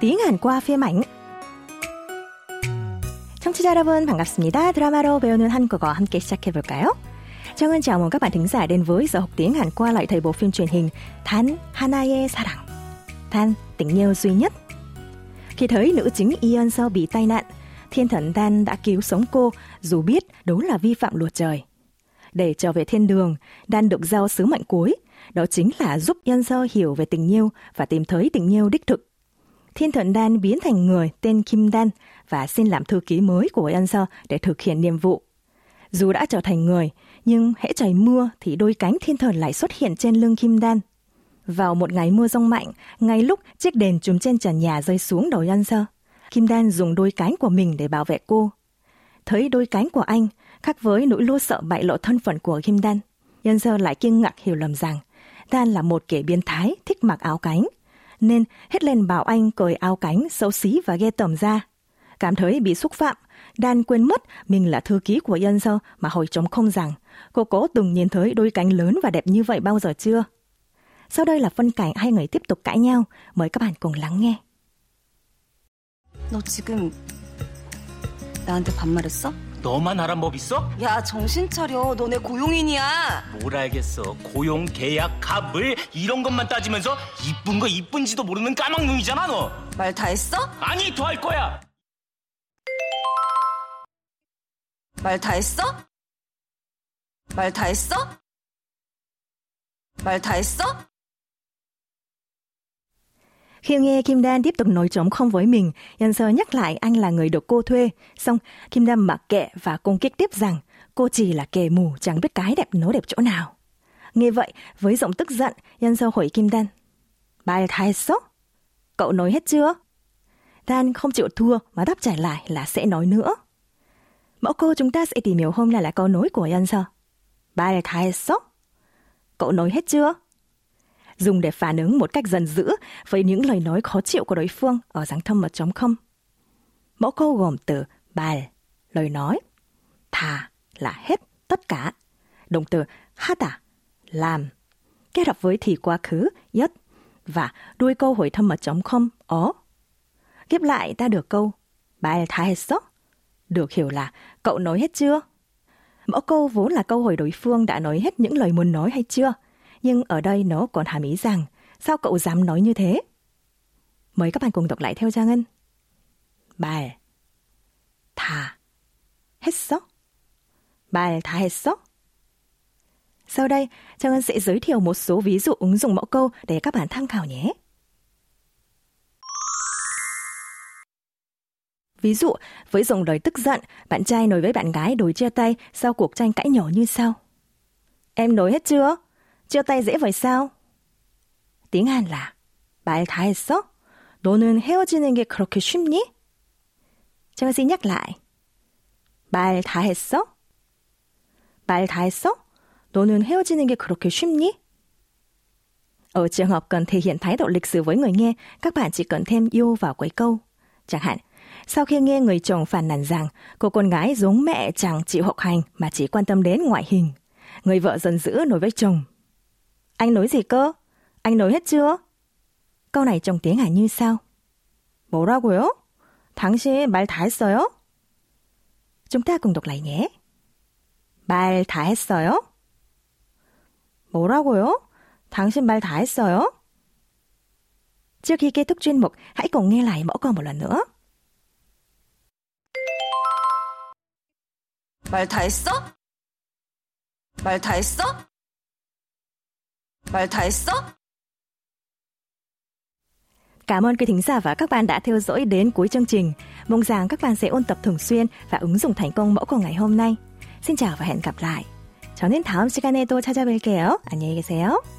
tiếng Hàn qua phim ảnh. 청취자 여러분 반갑습니다. 드라마로 배우는 한국어 함께 시작해 볼까요? 정은 chào mừng các bạn thính giả đến với giờ học tiếng Hàn qua lại thời bộ phim truyền hình Than Hanae Sarang. Than tình yêu duy nhất. Khi thấy nữ chính Ion Seo bị tai nạn, thiên thần Dan đã cứu sống cô dù biết đó là vi phạm luật trời. Để trở về thiên đường, Dan được giao sứ mệnh cuối, đó chính là giúp Yeon Seo hiểu về tình yêu và tìm thấy tình yêu đích thực. Thiên Thuận Dan biến thành người tên Kim Dan và xin làm thư ký mới của Yanser để thực hiện nhiệm vụ. Dù đã trở thành người, nhưng hễ trời mưa thì đôi cánh thiên thần lại xuất hiện trên lưng Kim Dan. Vào một ngày mưa rông mạnh, ngay lúc chiếc đèn trùm trên trần nhà rơi xuống đầu Yanser, Kim Dan dùng đôi cánh của mình để bảo vệ cô. Thấy đôi cánh của anh, khác với nỗi lo sợ bại lộ thân phận của Kim Dan, Yanser lại kinh ngạc hiểu lầm rằng Dan là một kẻ biến thái thích mặc áo cánh, nên hết lên bảo anh cởi áo cánh xấu xí và ghê tởm ra. Cảm thấy bị xúc phạm, Dan quên mất mình là thư ký của Yeon Seo mà hồi trống không rằng cô có từng nhìn thấy đôi cánh lớn và đẹp như vậy bao giờ chưa? Sau đây là phân cảnh hai người tiếp tục cãi nhau, mời các bạn cùng lắng nghe. 너 지금 나한테 반말했어? 너만 하란 법 있어? 야 정신 차려 너네 고용인이야 뭘 알겠어 고용 계약 갑을 이런 것만 따지면서 이쁜 거 이쁜지도 모르는 까막눈이잖아 너 말 다 했어? 아니 더 할 거야 말 다 했어? 말 다 했어? 말 다 했어? Khi nghe Kim Đan tiếp tục nói trống không với mình, Yan Sơ nhắc lại anh là người được cô thuê. Xong, Kim Đan mặc kệ và công kích tiếp rằng cô chỉ là kẻ mù chẳng biết cái đẹp nó đẹp chỗ nào. Nghe vậy, với giọng tức giận, Yan Sơ hỏi Kim Đan. Bài thái sốc? Cậu nói hết chưa? Dan không chịu thua mà đáp trả lại là sẽ nói nữa. Mẫu cô chúng ta sẽ tìm hiểu hôm nay là câu nói của Yan Sơ. Bài thái sốc? Cậu nói hết chưa? Dùng để phản ứng một cách dần dữ với những lời nói khó chịu của đối phương ở dáng thâm mật chống không. Mẫu câu gồm từ bài, lời nói, thà là hết, tất cả, động từ hata, làm, kết hợp với thì quá khứ, nhất, và đuôi câu hồi thâm mật chống không, ó. Ghép lại ta được câu bài thà hết sốc, được hiểu là cậu nói hết chưa? Mẫu câu vốn là câu hỏi đối phương đã nói hết những lời muốn nói hay chưa – nhưng ở đây nó còn hàm ý rằng sao cậu dám nói như thế? Mời các bạn cùng đọc lại theo Giang Ngân. 말, 다, 했어? 말 다 했어? Sau đây, Trang Ngân sẽ giới thiệu một số ví dụ ứng dụng mẫu câu để các bạn tham khảo nhé. Ví dụ, với dùng lời tức giận, bạn trai nói với bạn gái đối chia tay sau cuộc tranh cãi nhỏ như sau. Em nói hết chưa? chia tay dễ vậy sao? tiếng Hàn là 말 다 했어? 너는 헤어지는 게 그렇게 쉽니? 제가 xin nhắc lại. 말 다 했어? 말 다 했어? 너는 헤어지는 게 그렇게 쉽니? Ở trường hợp cần thể hiện thái độ lịch sử với người nghe, các bạn chỉ cần thêm yêu vào cuối câu. Chẳng hạn, sau khi nghe người chồng phàn nàn rằng cô con gái giống mẹ chẳng chịu học hành mà chỉ quan tâm đến ngoại hình, người vợ dần dữ nói với chồng anh nói gì cơ? Anh nói hết chưa? Câu này trong tiếng Hàn như sau? 뭐라고요? 당신 말 다 했어요? Chúng ta cùng đọc lại nhé. 말 다 했어요? 뭐라고요? 당신 말 다 했어요? Trước khi kết thúc chuyên mục, hãy cùng nghe lại mẫu câu một lần nữa. 말 다 했어? 말 다 했어? 말 다 했어? Cảm ơn quý thính giả và các bạn đã theo dõi đến cuối chương trình. Mong rằng các bạn sẽ ôn tập thường xuyên và ứng dụng thành công mẫu của ngày hôm nay. Xin chào và hẹn gặp lại. 저는 다음 시간에 또 찾아뵐게요. 안녕히 계세요.